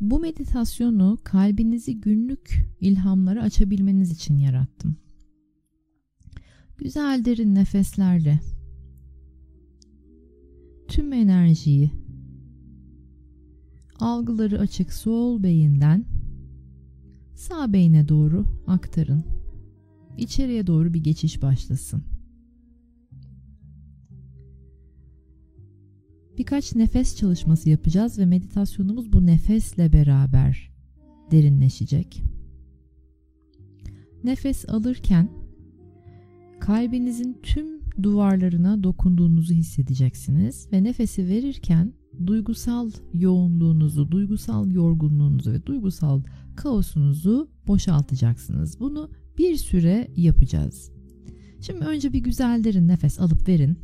Bu meditasyonu kalbinizi günlük ilhamlara açabilmeniz için yarattım. Güzel derin nefeslerle tüm enerjiyi algıları açık sol beyinden sağ beyine doğru aktarın. İçeriye doğru bir geçiş başlasın. Birkaç nefes çalışması yapacağız ve meditasyonumuz bu nefesle beraber derinleşecek. Nefes alırken kalbinizin tüm duvarlarına dokunduğunuzu hissedeceksiniz ve nefesi verirken duygusal yoğunluğunuzu, duygusal yorgunluğunuzu ve duygusal kaosunuzu boşaltacaksınız. Bunu bir süre yapacağız. Şimdi önce bir güzel derin nefes alıp verin.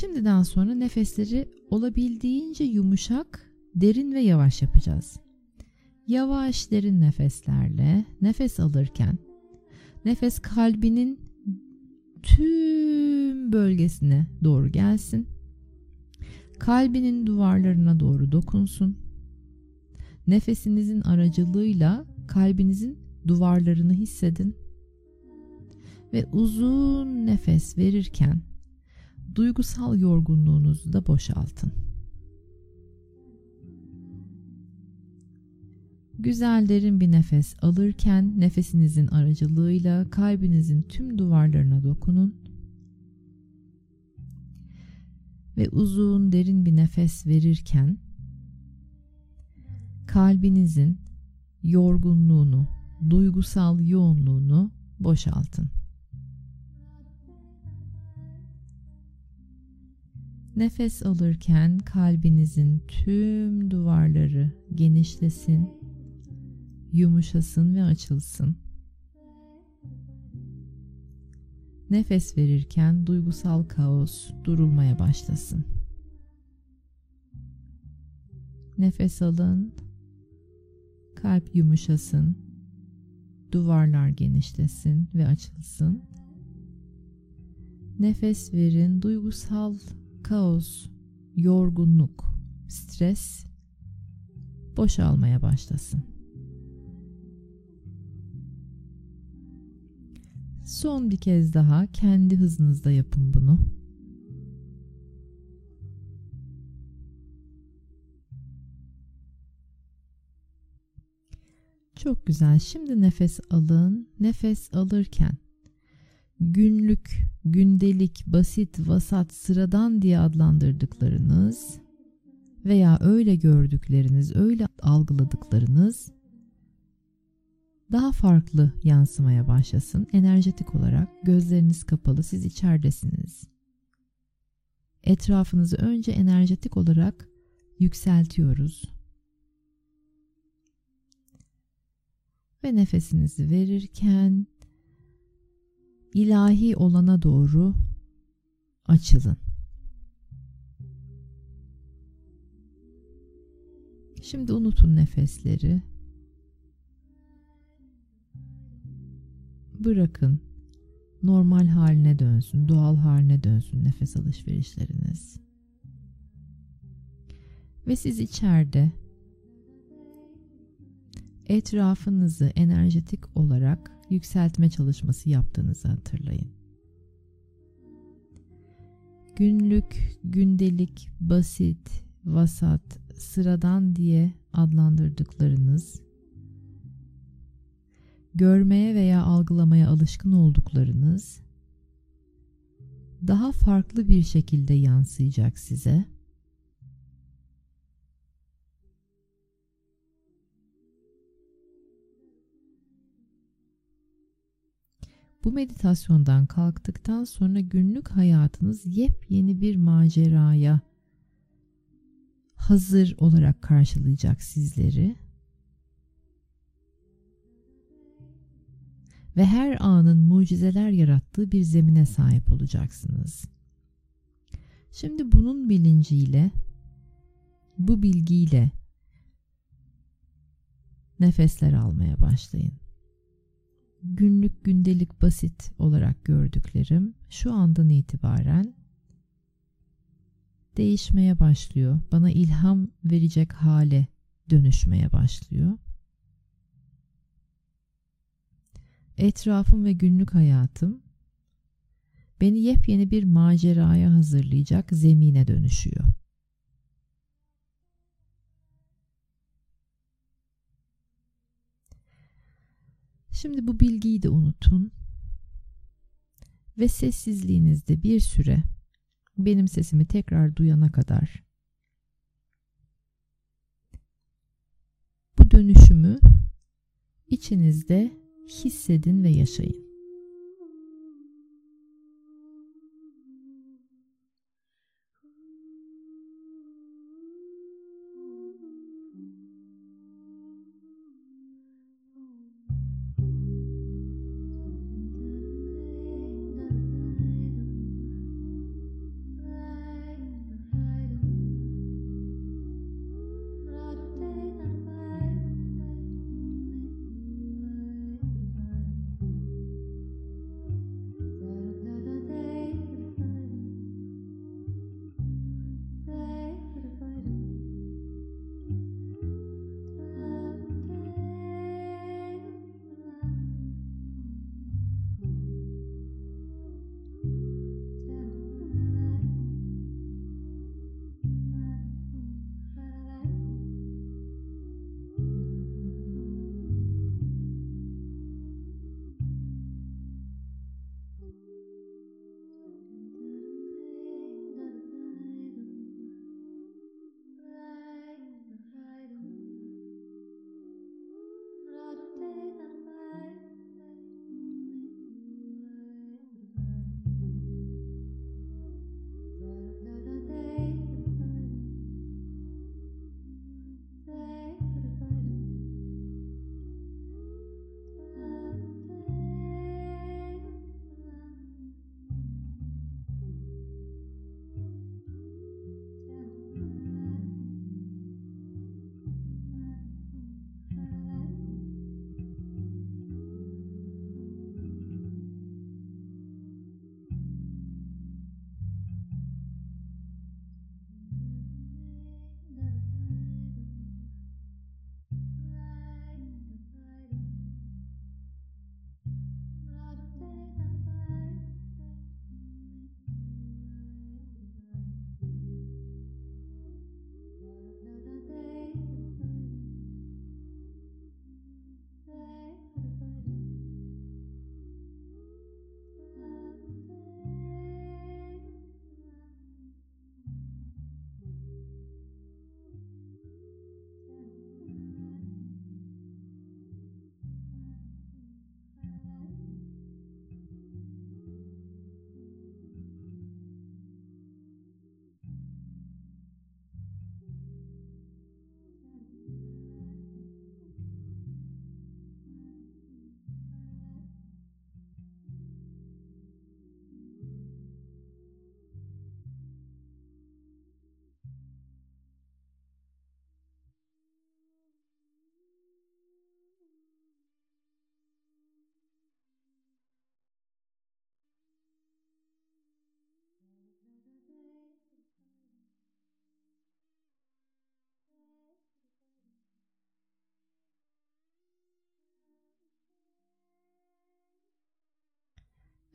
Şimdiden sonra nefesleri olabildiğince yumuşak, derin ve yavaş yapacağız. Yavaş derin nefeslerle nefes alırken nefes kalbinin tüm bölgesine doğru gelsin. Kalbinin duvarlarına doğru dokunsun. Nefesinizin aracılığıyla kalbinizin duvarlarını hissedin. Ve uzun nefes verirken duygusal yorgunluğunuzu da boşaltın. Güzel derin bir nefes alırken nefesinizin aracılığıyla kalbinizin tüm duvarlarına dokunun. Ve uzun derin bir nefes verirken kalbinizin yorgunluğunu, duygusal yoğunluğunu boşaltın. Nefes alırken kalbinizin tüm duvarları genişlesin, yumuşasın ve açılsın. Nefes verirken duygusal kaos durulmaya başlasın. Nefes alın, kalp yumuşasın, duvarlar genişlesin ve açılsın. Nefes verin, duygusal kaos, yorgunluk, stres boşalmaya başlasın. Son bir kez daha kendi hızınızda yapın bunu. Çok güzel. Şimdi nefes alın. Nefes alırken günlük, gündelik, basit, vasat, sıradan diye adlandırdıklarınız veya öyle gördükleriniz, öyle algıladıklarınız daha farklı yansımaya başlasın. Enerjetik olarak gözleriniz kapalı, siz içeridesiniz. Etrafınızı önce enerjetik olarak yükseltiyoruz. Ve nefesinizi verirken ilahi olana doğru açılın. Şimdi unutun nefesleri. Bırakın normal haline dönsün, doğal haline dönsün nefes alışverişleriniz. Ve siz içeride etrafınızı enerjetik olarak yükseltme çalışması yaptığınızı hatırlayın. Günlük, gündelik, basit, vasat, sıradan diye adlandırdıklarınız görmeye veya algılamaya alışkın olduklarınız daha farklı bir şekilde yansıyacak size. Bu meditasyondan kalktıktan sonra günlük hayatınız yepyeni bir maceraya hazır olarak karşılayacak sizleri. Ve her anın mucizeler yarattığı bir zemine sahip olacaksınız. Şimdi bunun bilinciyle, bu bilgiyle nefesler almaya başlayın. Günlük gündelik basit olarak gördüklerim şu andan itibaren değişmeye başlıyor. Bana ilham verecek hale dönüşmeye başlıyor. Etrafım ve günlük hayatım beni yepyeni bir maceraya hazırlayacak zemine dönüşüyor. Şimdi bu bilgiyi de unutun ve sessizliğinizde bir süre benim sesimi tekrar duyana kadar bu dönüşümü içinizde hissedin ve yaşayın.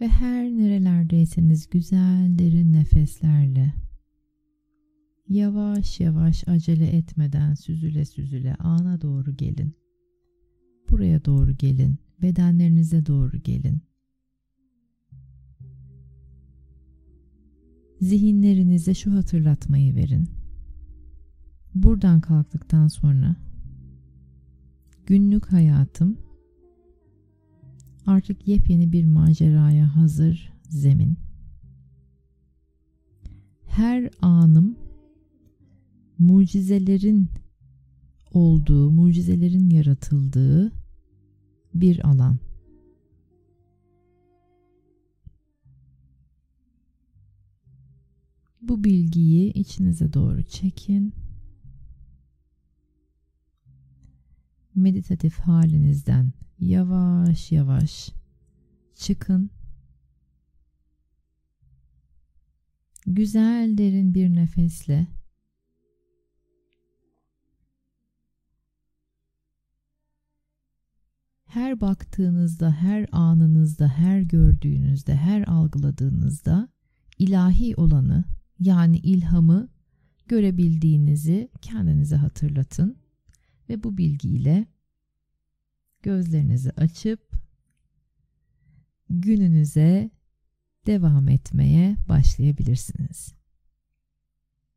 Ve her nerelerdeyseniz güzel derin nefeslerle yavaş yavaş acele etmeden süzüle süzüle ana doğru gelin. Buraya doğru gelin, bedenlerinize doğru gelin. Zihinlerinize şu hatırlatmayı verin. Buradan kalktıktan sonra günlük hayatım artık yepyeni bir maceraya hazır zemin. Her anım mucizelerin olduğu, mucizelerin yaratıldığı bir alan. Bu bilgiyi içinize doğru çekin. Meditatif halinizden yavaş yavaş. Çıkın. Güzel derin bir nefesle. Her baktığınızda, her anınızda, her gördüğünüzde, her algıladığınızda ilahi olanı yani ilhamı görebildiğinizi kendinize hatırlatın ve bu bilgiyle gözlerinizi açıp gününüze devam etmeye başlayabilirsiniz.